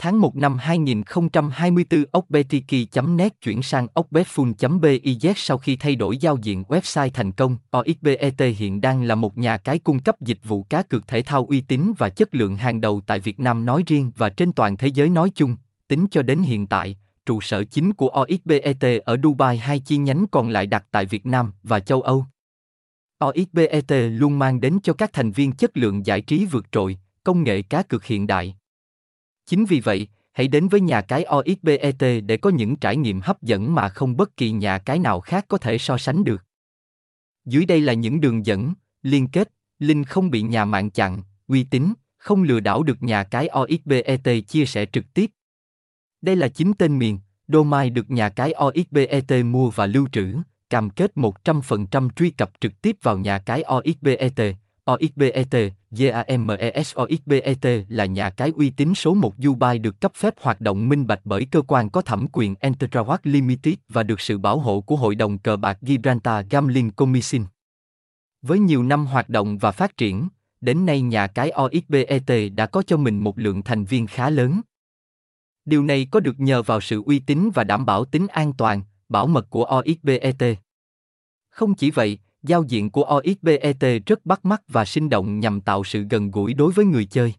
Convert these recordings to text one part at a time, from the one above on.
Tháng 1 năm 2024 Okbetiki.net chuyển sang okbetful.biz sau khi thay đổi giao diện website thành công. OXBET hiện đang là một nhà cái cung cấp dịch vụ cá cược thể thao uy tín và chất lượng hàng đầu tại Việt Nam nói riêng và trên toàn thế giới nói chung. Tính cho đến hiện tại, trụ sở chính của OXBET ở Dubai hai chi nhánh còn lại đặt tại Việt Nam và châu Âu. OXBET luôn mang đến cho các thành viên chất lượng giải trí vượt trội, công nghệ cá cược hiện đại Chính vì vậy, hãy đến với nhà cái OXBET để có những trải nghiệm hấp dẫn mà không bất kỳ nhà cái nào khác có thể so sánh được. Dưới đây là những đường dẫn, liên kết, link không bị nhà mạng chặn, uy tín, không lừa đảo được nhà cái OXBET chia sẻ trực tiếp. Đây là chính tên miền, domain được nhà cái OXBET mua và lưu trữ, cam kết 100% truy cập trực tiếp vào nhà cái OXBET, OXBET, GAMESOXBET là nhà cái uy tín số 1 Dubai được cấp phép hoạt động minh bạch bởi cơ quan có thẩm quyền Enterawak Limited và được sự bảo hộ của Hội đồng cờ bạc Gibraltar Gambling Commission. Với nhiều năm hoạt động và phát triển, đến nay nhà cái OXBET đã có cho mình một lượng thành viên khá lớn. Điều này có được nhờ vào sự uy tín và đảm bảo tính an toàn, bảo mật của OXBET. Không chỉ vậy, giao diện của OXBET rất bắt mắt và sinh động nhằm tạo sự gần gũi đối với người chơi.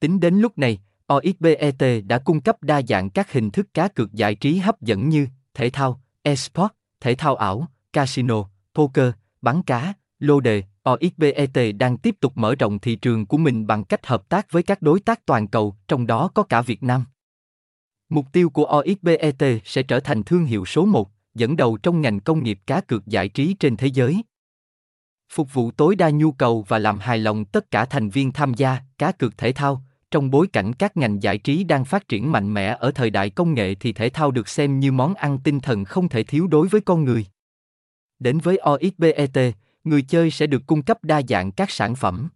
Tính đến lúc này, OXBET đã cung cấp đa dạng các hình thức cá cược giải trí hấp dẫn như thể thao, esports, thể thao ảo, casino, poker, bắn cá, lô đề. OXBET đang tiếp tục mở rộng thị trường của mình bằng cách hợp tác với các đối tác toàn cầu, trong đó có cả Việt Nam. Mục tiêu của OXBET sẽ trở thành thương hiệu số 1, dẫn đầu trong ngành công nghiệp cá cược giải trí trên thế giới. Phục vụ tối đa nhu cầu và làm hài lòng tất cả thành viên tham gia cá cược thể thao, trong bối cảnh các ngành giải trí đang phát triển mạnh mẽ ở thời đại công nghệ thì thể thao được xem như món ăn tinh thần không thể thiếu đối với con người. Đến với OXBET, người chơi sẽ được cung cấp đa dạng các sản phẩm.